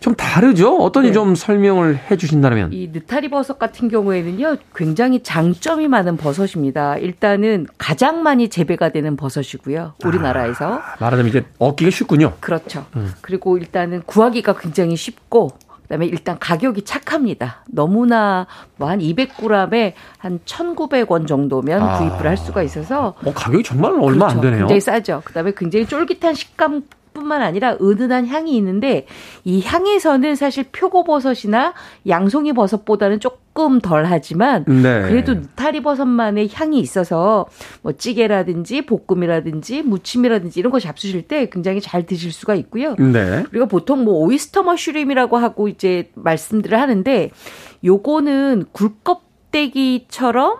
좀 다르죠? 어떤지 네. 좀 설명을 해 주신다면. 이 느타리 버섯 같은 경우에는요, 굉장히 장점이 많은 버섯입니다. 일단은 가장 많이 재배가 되는 버섯이고요, 우리나라에서. 말하자면 이제 얻기가 쉽군요. 그렇죠. 그리고 일단은 구하기가 굉장히 쉽고, 그다음에 일단 가격이 착합니다. 너무나 뭐 한 200g에 한 1,900원 정도면 아. 구입을 할 수가 있어서 어, 가격이 정말 얼마 안 그렇죠. 되네요. 굉장히 싸죠. 그다음에 굉장히 쫄깃한 식감. 뿐만 아니라 은은한 향이 있는데 이 향에서는 사실 표고버섯이나 양송이 버섯보다는 조금 덜 하지만 네. 그래도 느타리 버섯만의 향이 있어서 뭐 찌개라든지 볶음이라든지 무침이라든지 이런 거 잡수실 때 굉장히 잘 드실 수가 있고요. 네. 우리가 보통 뭐 오이스터 머쉬룸이라고 하고 이제 말씀들을 하는데 요거는 굴껍데기처럼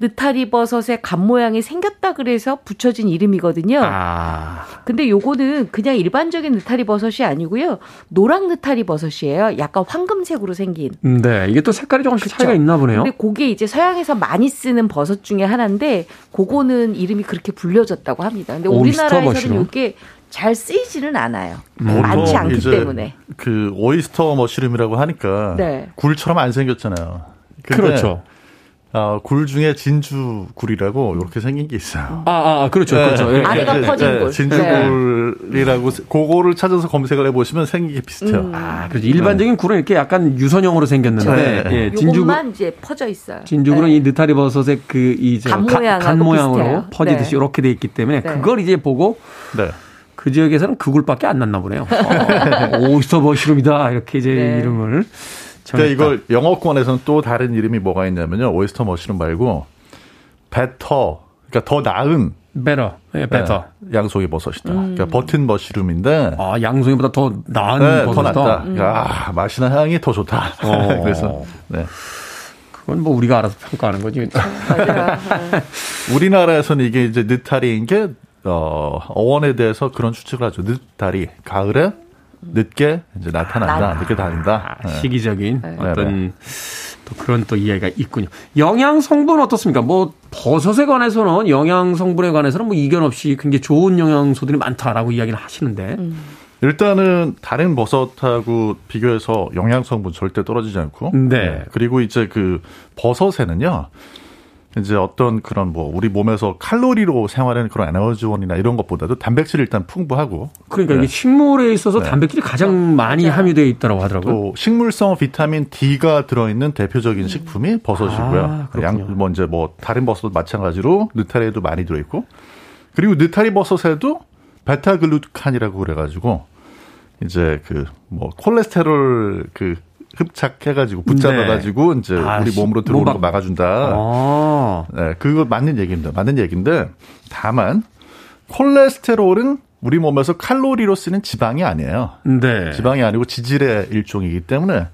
느타리 버섯의 간 모양이 생겼다 그래서 붙여진 이름이거든요. 아. 근데 요거는 그냥 일반적인 느타리 버섯이 아니고요. 노랑 느타리 버섯이에요. 약간 황금색으로 생긴. 네. 이게 또 색깔이 조금씩 차이가 그쵸. 있나 보네요. 근데 그게 이제 서양에서 많이 쓰는 버섯 중에 하나인데 그거는 이름이 그렇게 불려졌다고 합니다. 근데 우리나라에서는? 이게 잘 쓰이지는 않아요. 음. 많지 보통 않기 이제 때문에. 그 오이스터 머시룸이라고 하니까 네. 굴처럼 안 생겼잖아요. 그렇죠. 어, 굴 중에 진주 굴이라고 이렇게 생긴 게 있어요. 아, 아, 아, 그렇죠. 그렇죠. 예. 아래가 퍼진 굴. 진주 굴이라고 그거를 찾아서 검색을 해보시면 생긴 게 비슷해요. 음. 아, 그렇죠. 일반적인 굴은 이렇게 약간 유선형으로 생겼는데, 그렇죠. 예, 진주굴, 요것만 이제 퍼져 있어요. 진주굴은 네. 이 느타리 버섯의 그, 이, 저, 간 가- 모양하고 간 모양으로 비슷해요. 퍼지듯이 네. 이렇게 돼 있기 때문에 네. 그걸 이제 보고 네. 그 지역에서는 그 굴밖에 안 났나 보네요. 어, oyster mushroom이다. 이렇게 이제 네. 이름을. 그러니까. 이걸 영어권에서는 또 다른 이름이 뭐가 있냐면요. oyster mushroom 말고 better, 그러니까 더 나은 better. 예, better. 네, 양송이 버섯이다. 음. 그러니까 button mushroom인데 아, 양송이보다 더 나은 네, 더 버섯이다. 낫다. 음. 그러니까 아, 맛이나 향이 더 좋다. 어. 그래서 네. 그건 뭐 우리가 알아서 평가하는 거지. 우리나라에서는 이게 이제 늦다리인 게 어, 어원에 대해서 그런 추측을 하죠. 늦다리 가을에 늦게 이제 나타난다, 늦게 다닌다. 아, 네. 시기적인 네. 어떤 또 그런 또 이야기가 있군요. 영양 성분 어떻습니까? 뭐 버섯에 관해서는 영양 성분에 관해서는 뭐 이견 없이 굉장히 좋은 영양소들이 많다라고 이야기를 하시는데 일단은 다른 버섯하고 비교해서 영양 성분 절대 떨어지지 않고. 네. 그리고 이제 그 버섯에는요. 이제 어떤 그런 뭐 우리 몸에서 칼로리로 생활하는 그런 에너지원이나 이런 것보다도 단백질이 일단 풍부하고 그러니까 네. 이게 식물에 있어서 네. 단백질이 가장 많이 함유되어 있다고 하더라고요. 또 식물성 비타민 D가 들어있는 대표적인 식품이 버섯이고요. 아, 그렇군요. 양, 뭐 이제 뭐 다른 버섯도 마찬가지로 느타리에도 많이 들어있고 그리고 느타리 버섯에도 베타글루칸이라고 그래가지고 이제 그 뭐 콜레스테롤 그 흡착해가지고 붙잡아가지고 이제 아, 우리 시- 몸으로 들어오는 몸거 밖- 막아준다. 아, 네, 그거 맞는 얘기입니다. 맞는 얘기인데 다만 콜레스테롤은 우리 몸에서 칼로리로 쓰는 지방이 아니에요. 네. 지방이 아니고 지질의 일종이기 때문에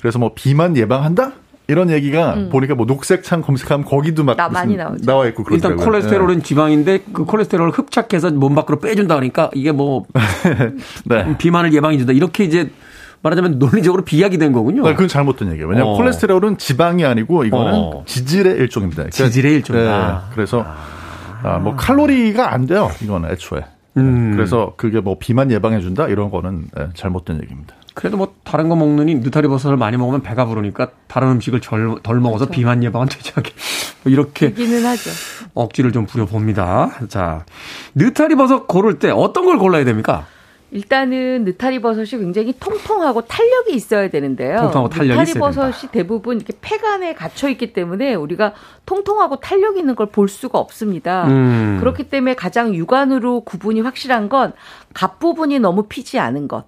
그래서 뭐 비만 예방한다 이런 얘기가 보니까 뭐 녹색창 검색하면 거기도 막 음. 나- 많이 나오죠. 나와 있고 일단 그러더라고요. 콜레스테롤은 지방인데 그 콜레스테롤을 흡착해서 몸 밖으로 빼준다 그러니까 이게 뭐 네. 네. 비만을 예방해준다 이렇게 이제 말하자면 논리적으로 비약이 된 거군요. 네, 그건 잘못된 얘기예요. 왜냐하면 어. 콜레스테롤은 지방이 아니고 이거는 어. 지질의 일종입니다. 그러니까 지질의 일종이다. 네, 그래서 아, 뭐 칼로리가 안 돼요. 이거는 애초에. 음. 그래서 그게 뭐 비만 예방해준다 이런 거는 네, 잘못된 얘기입니다. 그래도 뭐 다른 거 먹느니 느타리 버섯을 많이 먹으면 배가 부르니까 다른 음식을 절- 덜 먹어서 비만 예방은 되지 않겠 뭐 이렇게 이기는 하죠. 억지를 좀 부려봅니다. 자, 느타리 버섯 고를 때 어떤 걸 골라야 됩니까? 일단은 느타리 버섯이 굉장히 통통하고 탄력이 있어야 되는데요. 통통하고 탄력이 느타리 버섯이 대부분 이렇게 폐간에 갇혀 있기 때문에 우리가 통통하고 탄력 있는 걸 볼 수가 없습니다. 음. 그렇기 때문에 가장 육안으로 구분이 확실한 건갓 부분이 너무 피지 않은 것.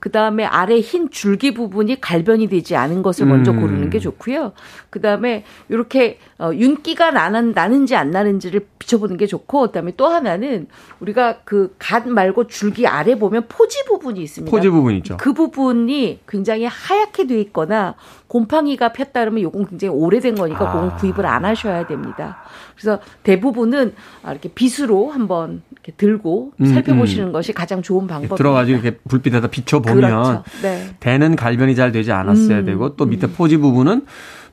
그 다음에 아래 흰 줄기 부분이 갈변이 되지 않은 것을 먼저 음. 고르는 게 좋고요. 그 다음에 이렇게 어, 윤기가 나는, 나는지 안 나는지를 비춰보는 게 좋고, 그 다음에 또 하나는 우리가 그 갓 말고 줄기 아래 보면 포지 부분이 있습니다. 포지 부분 있죠. 그 부분이 굉장히 하얗게 돼 있거나 곰팡이가 폈다 그러면 요건 굉장히 오래된 거니까 아. 그건 구입을 안 하셔야 됩니다. 그래서 대부분은 아, 이렇게 빗으로 한번 들고 음, 살펴보시는 것이 가장 좋은 방법입니다. 들어가지고 이렇게 불빛에다 비춰보면 그렇죠. 네. 대는 갈변이 잘 되지 않았어야 음, 되고 또 밑에 포지 부분은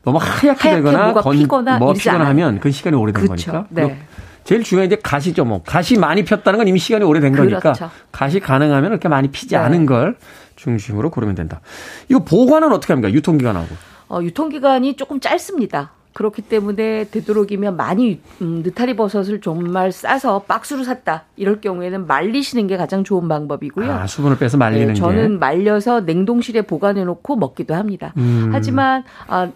너무 하얗게, 하얗게 되거나 건, 피거나 뭐 피거나 않아요. 하면 그 시간이 오래된 그렇죠. 거니까. 네. 제일 중요한 게 가시죠. 뭐 가시 많이 폈다는 건 이미 시간이 오래된 거니까 그렇죠. 가시 가능하면 그렇게 많이 피지 네. 않은 걸 중심으로 고르면 된다. 이거 보관은 어떻게 합니까? 유통기간하고. 어, 유통기간이 조금 짧습니다. 그렇기 때문에 되도록이면 많이 음, 느타리 버섯을 정말 싸서 박스로 샀다 이럴 경우에는 말리시는 게 가장 좋은 방법이고요. 아, 수분을 빼서 말리는 네, 게. 저는 말려서 냉동실에 보관해 놓고 먹기도 합니다. 음. 하지만 아,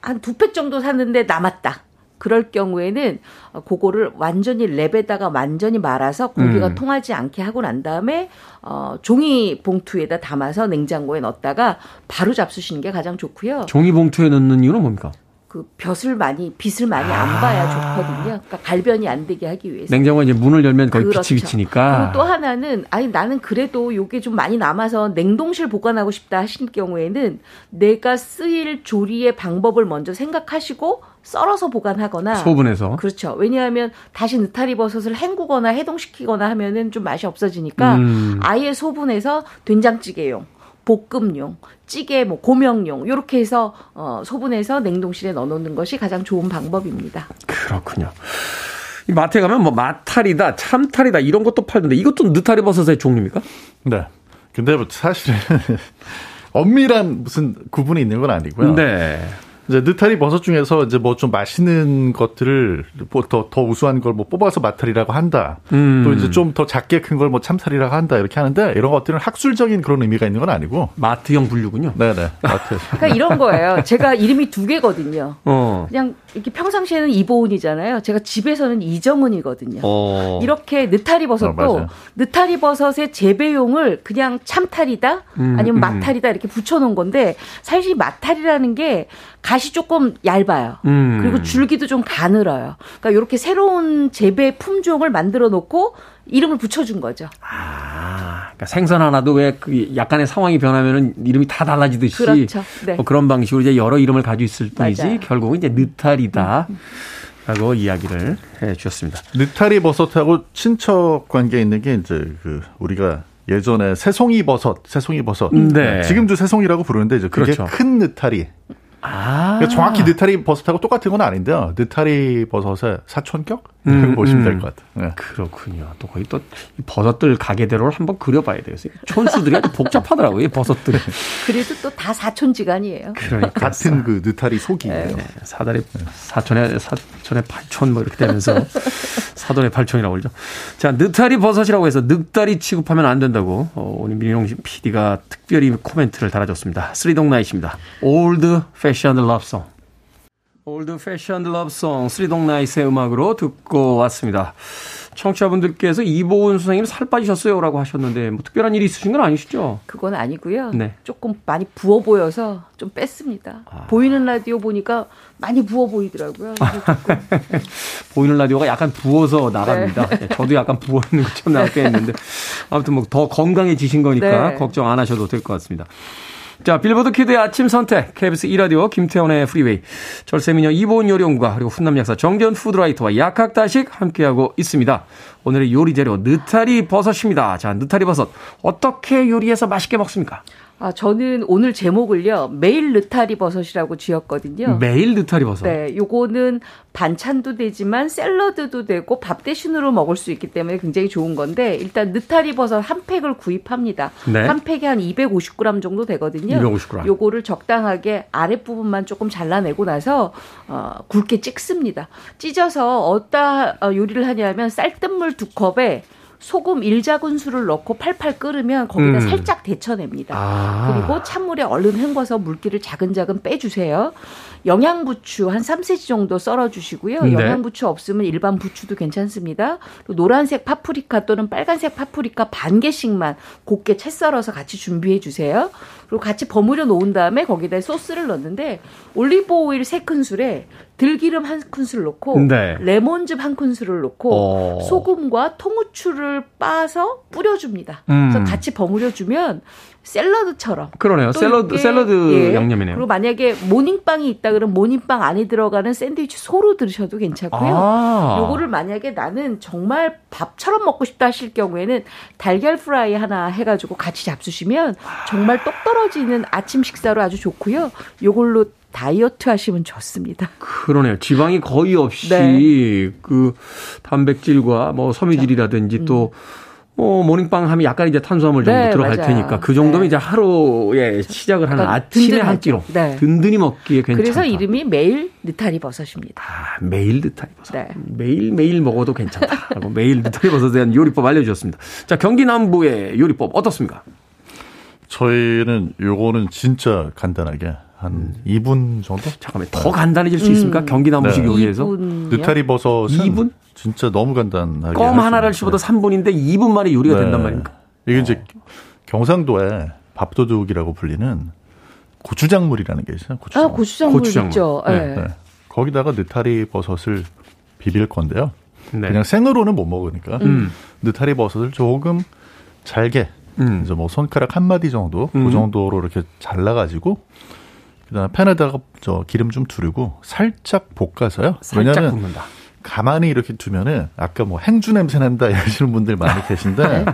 한두 팩 정도 샀는데 남았다. 그럴 경우에는 어, 그거를 완전히 랩에다가 완전히 말아서 공기가 음. 통하지 않게 하고 난 다음에 어, 종이 봉투에다 담아서 냉장고에 넣었다가 바로 잡수시는 게 가장 좋고요. 종이 봉투에 넣는 이유는 뭡니까? 그 벼슬 많이 빛을 많이 안 봐야 좋거든요. 그러니까 갈변이 안 되게 하기 위해서. 냉장고에 이제 문을 열면 거의 그렇죠. 빛이 비치니까. 그리고 또 하나는 아니 나는 그래도 요게 좀 많이 남아서 냉동실 보관하고 싶다 하실 경우에는 내가 쓰일 조리의 방법을 먼저 생각하시고 썰어서 보관하거나 소분해서. 그렇죠. 왜냐하면 다시 느타리 버섯을 헹구거나 해동시키거나 하면은 좀 맛이 없어지니까 음. 아예 소분해서 된장찌개용, 볶음용, 찌개 뭐 고명용 요렇게 해서 어 소분해서 냉동실에 넣어 놓는 것이 가장 좋은 방법입니다. 그렇군요. 이 마트에 가면 뭐 마탈이다, 참탈이다 이런 것도 팔던데 이것도 느타리 버섯의 종류입니까? 네. 근데 뭐 사실은 엄밀한 무슨 구분이 있는 건 아니고요. 네. 이제 느타리 버섯 중에서 이제 뭐 좀 맛있는 것들을 뭐더 더 우수한 걸 뭐 뽑아서 마탈이라고 한다. 음. 또 이제 좀 더 작게 큰 걸 뭐 참살이라고 한다. 이렇게 하는데 이런 것들은 학술적인 그런 의미가 있는 건 아니고. 마트형 분류군요. 네네. 마트. 그러니까 이런 거예요. 제가 이름이 두 개거든요. 어. 그냥 이렇게 평상시에는 이보은이잖아요. 제가 집에서는 이정은이거든요. 어. 이렇게 느타리 어, 버섯도 맞아요. 느타리 버섯의 재배용을 그냥 참탈이다 음, 아니면 음. 마탈이다 이렇게 붙여놓은 건데 사실 이 마탈이라는 게 가시 조금 얇아요. 음. 그리고 줄기도 좀 가늘어요. 그러니까 이렇게 새로운 재배 품종을 만들어 놓고 이름을 붙여준 거죠. 아, 그러니까 생선 하나도 왜 그 약간의 상황이 변하면은 이름이 다 달라지듯이 그렇죠. 네. 뭐 그런 방식으로 이제 여러 이름을 가지고 있을 뿐이지 맞아요. 음, 결국은 이제 느타리다라고 이야기를 해 주셨습니다. 느타리 버섯하고 친척 관계 있는 게 이제 그 우리가 예전에 새송이 버섯, 새송이 버섯. 네. 지금도 새송이라고 부르는데 이제 그게 그렇죠. 큰 느타리. 아, 그러니까 정확히 느타리 버섯하고 똑같은 건 아닌데요. 느타리 버섯의 사촌격? 음, 보시면 음. 될것 같아요. 네. 그렇군요. 또 거기 또이 버섯들 가게대로를 한번 그려봐야 되겠어요. 촌수들이 아주 복잡하더라고요. 이 버섯들이. 그래도 또 다 사촌지간이에요. 그러니까 같은 그 느타리 송이. 네, 사달의 사촌의 사촌의 팔촌 뭐 이렇게 되면서 사돈의 팔촌이라고 그러죠. 자, 느타리 버섯이라고 해서 늑다리 취급하면 안 된다고 어, 오늘 민용 PD가 특별히 코멘트를 달아줬습니다. Three Dog Night입니다. Old Fashioned Love Song Three Dog Night의 음악으로 듣고 왔습니다. 청취자분들께서 이보은 선생님 살 빠지셨어요라고 하셨는데 뭐 특별한 일이 있으신 건 아니시죠? 그건 아니고요. 네. 조금 많이 부어 보여서 좀 뺐습니다. 아. 보이는 라디오 보니까 많이 부어 보이더라고요. 보이는 라디오가 약간 부어서 나갑니다. 네. 예, 저도 약간 부어 있는 것처럼 나게 했는데 아무튼 뭐 더 건강해지신 거니까 네. 걱정 안 하셔도 될 것 같습니다. 자, 빌보드 키드의 아침 선택, KBS 2라디오 김태훈의 프리웨이, 절세미녀 이보은 요리연구가 그리고 훈남 약사 정재현 food writer와 약학다식 함께하고 있습니다. 오늘의 요리 재료 느타리 버섯입니다. 자, 느타리 버섯 어떻게 요리해서 맛있게 먹습니까? 아 저는 오늘 제목을요 매일 느타리 버섯이라고 지었거든요. 매일 느타리 버섯. 네, 요거는 반찬도 되지만 샐러드도 되고 밥 대신으로 먹을 수 있기 때문에 굉장히 좋은 건데 일단 느타리 버섯 한 팩을 구입합니다. 네. 한 팩이 한 250g 정도 되거든요. 250g. 요거를 적당하게 아랫부분만 조금 잘라내고 나서 어, 굵게 찍습니다. 찢어서 어디다 어, 요리를 하냐면 쌀뜨물 두 컵에 소금 1작은 술을 넣고 팔팔 끓으면 거기다 음. 살짝 데쳐냅니다. 아. 그리고 찬물에 얼른 헹궈서 물기를 자근자근 빼주세요. 영양부추 한 3cm 정도 썰어주시고요. 네. 영양부추 없으면 일반 부추도 괜찮습니다. 또 노란색 파프리카 또는 빨간색 파프리카 반 개씩만 곱게 채 썰어서 같이 준비해 주세요. 그리고 같이 버무려 놓은 다음에 거기다 소스를 넣는데 올리브 오일 3큰술에 들기름 한 큰술 넣고 네. 레몬즙 한 큰술을 넣고 어. 소금과 통후추를 빻아서 뿌려줍니다. 음. 그래서 같이 버무려 주면 샐러드처럼 그러네요. 또 샐러드 이게, 샐러드 예. 양념이네요. 그리고 만약에 모닝빵이 있다 그러면 모닝빵 안에 들어가는 샌드위치 소로 드셔도 괜찮고요. 아. 요거를 만약에 나는 정말 밥처럼 먹고 싶다 하실 경우에는 달걀 프라이 하나 해 가지고 같이 잡수시면 정말 똑 떨어지는 아침 식사로 아주 좋고요. 요걸로 다이어트 하시면 좋습니다. 그러네요. 지방이 거의 없이 네. 그 단백질과 뭐 섬유질이라든지 또 어, 모닝빵 하면 약간 이제 탄수화물 정도 음. 네, 들어갈 맞아요. 테니까 그 정도면 네. 이제 하루에 시작을 하는 그러니까 아침에 한. 끼로 네. 든든히 먹기에 괜찮다. 그래서 이름이 매일 느타리 버섯입니다. 아, 매일 느타리 버섯. 네. 매일 매일 먹어도 괜찮다 라고 매일 느타리 버섯에 대한 요리법 알려주셨습니다. 자 경기 남부의 요리법 어떻습니까? 저희는 요거는 진짜 간단하게 한 2분 정도? 잠깐만 더 간단해질 수 있습니까? 경기 남부식 네. 요리에서? 느타리 버섯은 2분? 진짜 너무 간단하게 껌 하나를 씹어도 네. 3분인데 2분 만에 요리가 네. 된단 말입니까? 이게 이제 경상도에 밥도둑이라고 불리는 고추장물이라는 게 있어요. 고추장. 아 고추장물, 고추장물. 있죠. 네, 네. 네. 거기다가 느타리 버섯을 비빌 건데요. 네. 그냥 생으로는 못 먹으니까 음. 느타리 버섯을 조금 잘게 음. 이제 뭐 손가락 한 마디 정도 음. 그 정도로 이렇게 잘라가지고 그다음에 팬에다가 저 기름 좀 두르고 살짝 볶아서요. 살짝 왜냐하면 굽는다. 가만히 이렇게 두면은 아까 뭐 행주 냄새 난다 이러시는 분들 많이 계신데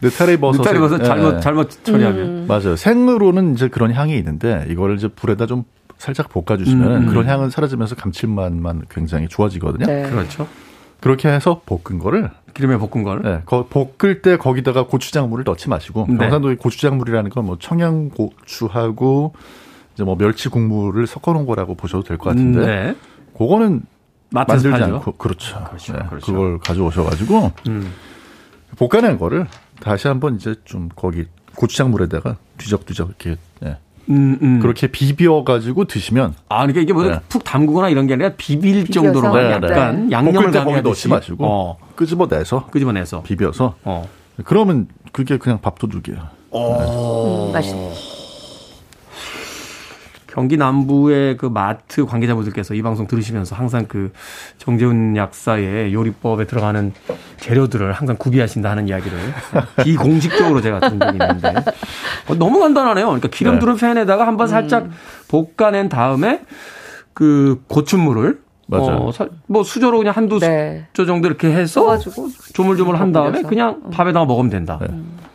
느타리 버섯 느타리 버섯 잘못 잘못 처리하면 음. 맞아요. 생으로는 이제 그런 향이 있는데 이거를 이제 불에다 좀 살짝 볶아주시면 음. 그런 향은 사라지면서 감칠맛만 굉장히 좋아지거든요. 네. 그렇죠. 그렇게 해서 볶은 거를 기름에 볶은 걸. 네, 거- 볶을 때 거기다가 고추장물을 넣지 마시고 네. 경상도의 고추장물이라는 건 뭐 청양고추하고 이제 뭐 멸치 국물을 섞어 놓은 거라고 보셔도 될 것 같은데 네. 그거는 만들지 팔죠. 않고 그렇죠. 그렇죠, 네, 그렇죠. 그걸 가져오셔가지고 음. 볶아낸 거를 다시 한번 이제 좀 거기 고추장 물에다가 뒤적뒤적 이렇게 예, 음, 음. 그렇게 비벼가지고 드시면 아, 그러니까 이게 뭐 네. 푹 담그거나 이런 게 아니라 비빌 비벼서? 정도로 네, 약간 볶을 양념을 때 거기 넣지 마시고 어, 끄집어내서 끄집어내서 비벼서 어. 그러면 그게 그냥 밥도둑이에요. 음, 맛있네. 경기 남부의 그 마트 관계자분들께서 이 방송 들으시면서 항상 그 정재훈 약사의 요리법에 들어가는 재료들을 항상 구비하신다 하는 이야기를 비공식적으로 제가 들은 적이 있는데 어, 너무 간단하네요. 그러니까 기름 두른 팬에다가 한번 살짝 볶아낸 다음에 그 고추물을 맞아요. 어, 살- 뭐 수저로 그냥 한두 네. 수 정도 이렇게 해서 조물조물 한 다음에. 그냥 밥에다가 먹으면 된다. 네.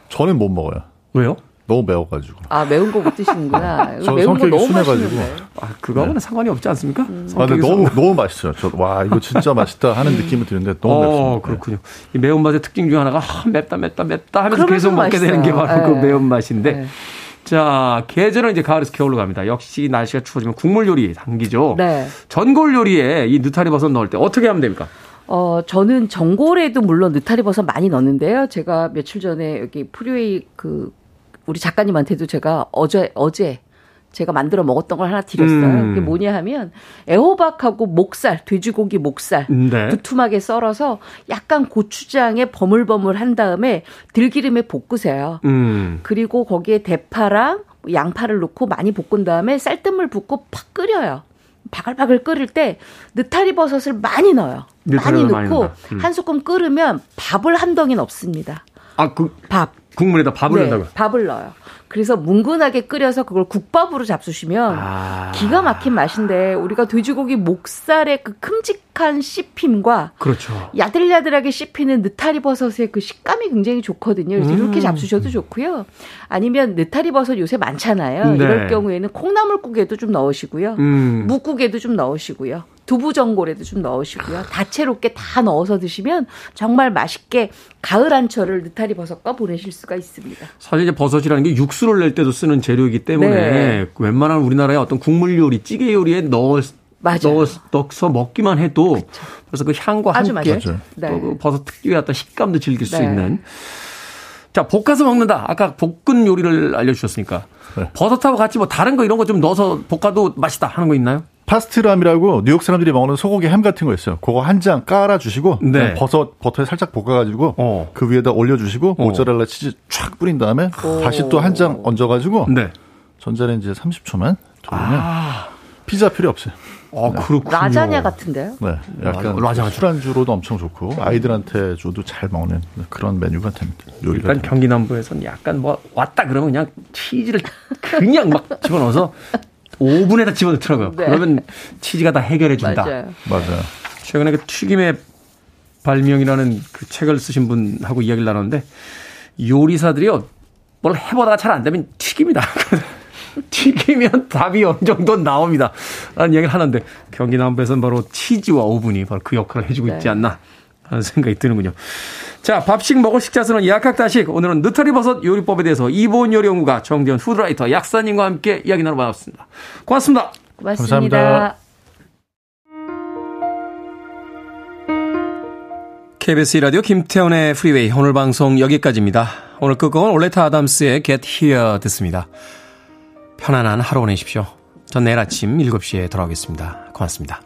저는 못 먹어요. 왜요? 너무 매워가지고. 아 매운 거 못 드시는구나. 저 매운 거 성격이 너무 순해가지고. 맛있는데. 아, 그거하고는 상관이 없지 않습니까? 아, 근데 너무 상- 너무 맛있어요. 저 와 이거 진짜 맛있다 하는 느낌이 드는데 너무 어, 맵습니다. 그렇군요. 이 매운 맛의 특징 중 하나가 아, 맵다 맵다 맵다 하면서 계속 먹게 되는 게 맛있어요. 바로 그 네. 매운 맛인데 네. 자, 계절은 이제 가을에서 겨울로 갑니다. 역시 날씨가 추워지면 국물 요리 당기죠. 네. 전골 요리에 이 느타리 버섯 넣을 때 어떻게 하면 됩니까? 어, 저는 전골에도 물론 느타리 버섯 많이 넣는데요. 제가 며칠 전에 여기 프리웨이 그 우리 작가님한테도 제가 어제 어제 제가 만들어 먹었던 걸 하나 드렸어요. 음. 그게 뭐냐 하면 애호박하고 목살, 돼지고기 목살 네. 두툼하게 썰어서 약간 고추장에 버물버물 한 다음에 들기름에 볶으세요. 음. 그리고 거기에 대파랑 양파를 넣고 많이 볶은 다음에 쌀뜨물 붓고 팍 끓여요. 바글바글 끓일 때 느타리 버섯을 많이 넣어요. 많이 많이 넣고 넣는다. 음. 한 스푼 끓으면 밥을 한 덩이 넣습니다. 아, 그 밥. 국물에다 밥을 네, 넣는다고요? 밥을 넣어요. 그래서 뭉근하게 끓여서 그걸 국밥으로 잡수시면 아. 기가 막힌 맛인데 우리가 돼지고기 목살의 그 큼직한 씹힘과 그렇죠. 야들야들하게 씹히는 느타리 버섯의 그 식감이 굉장히 좋거든요. 그래서 이렇게 음. 잡수셔도 좋고요. 아니면 느타리 버섯 요새 많잖아요. 네. 이럴 경우에는 콩나물국에도 좀 넣으시고요. 음. 묵국에도 좀 넣으시고요. 두부 전골에도 좀 넣으시고요. 다채롭게 다 넣어서 드시면 정말 맛있게 가을 한철을 느타리 버섯과 보내실 수가 있습니다. 사실 이제 버섯이라는 게 육수를 낼 때도 쓰는 재료이기 때문에 네. 웬만한 우리나라의 어떤 국물 요리, 찌개 요리에 맞아요. 넣어 넣어서 먹기만 해도 벌써 그 향과 아주 함께 맛있죠. 네. 또그 버섯 특유의 어떤 식감도 즐길 수 네. 있는. 자, 볶아서 먹는다. 아까 볶은 요리를 알려주셨으니까. 네. 버섯하고 같이 뭐 다른 거 이런 거 좀 넣어서 볶아도 맛있다 하는 거 있나요? 파스트람이라고 뉴욕 사람들이 먹는 소고기 햄 같은 거 있어요. 그거 한 장 깔아 주시고 네. 버섯 버터에 살짝 볶아 가지고 어. 그 위에다 올려 주시고 어. 모짜렐라 치즈 촥 뿌린 다음에 다시 또 한 장 얹어 가지고 네. 전자레인지에 30초만 돌리면 아, 피자 필요 없어요. 어, 그렇군요. 라자냐 같은데요? 네. 약간 라자냐. 술안주로도 엄청 좋고 아이들한테 줘도 잘 먹는 그런 메뉴가 됩니다. 요리가 그러니까 경기 남부에서는 약간 뭐 왔다 그러면 그냥 치즈를 그냥 막 집어넣어서 오븐에다 집어넣더라고요. 네. 그러면 치즈가 다 해결해 준다. 맞아요. 맞아요. 최근에 그 튀김의 발명이라는 그 책을 쓰신 분하고 이야기를 나눴는데 요리사들이요 뭘 해보다가 잘 안 되면 튀깁니다. 튀기면 답이 어느 정도 나옵니다. 라는 이야기를 하는데 경기 남부에서는 바로 치즈와 오븐이 바로 그 역할을 해주고 있지 네. 않나 하는 생각이 드는군요. 자, 밥식 먹을 식자 쓰는 약학다식. 오늘은 느타리버섯 요리법에 대해서 이보은 요리연구가 정재현 food writer 약사님과 함께 이야기 나눠봤습니다. 고맙습니다. 고맙습니다. 감사합니다. KBS 라디오 김태훈의 프리웨이 오늘 방송 여기까지입니다. 오늘 끝곡은 올레타 아담스의 Get Here 듣습니다. 편안한 하루 보내십시오. 전 내일 아침 7시에 돌아오겠습니다. 고맙습니다.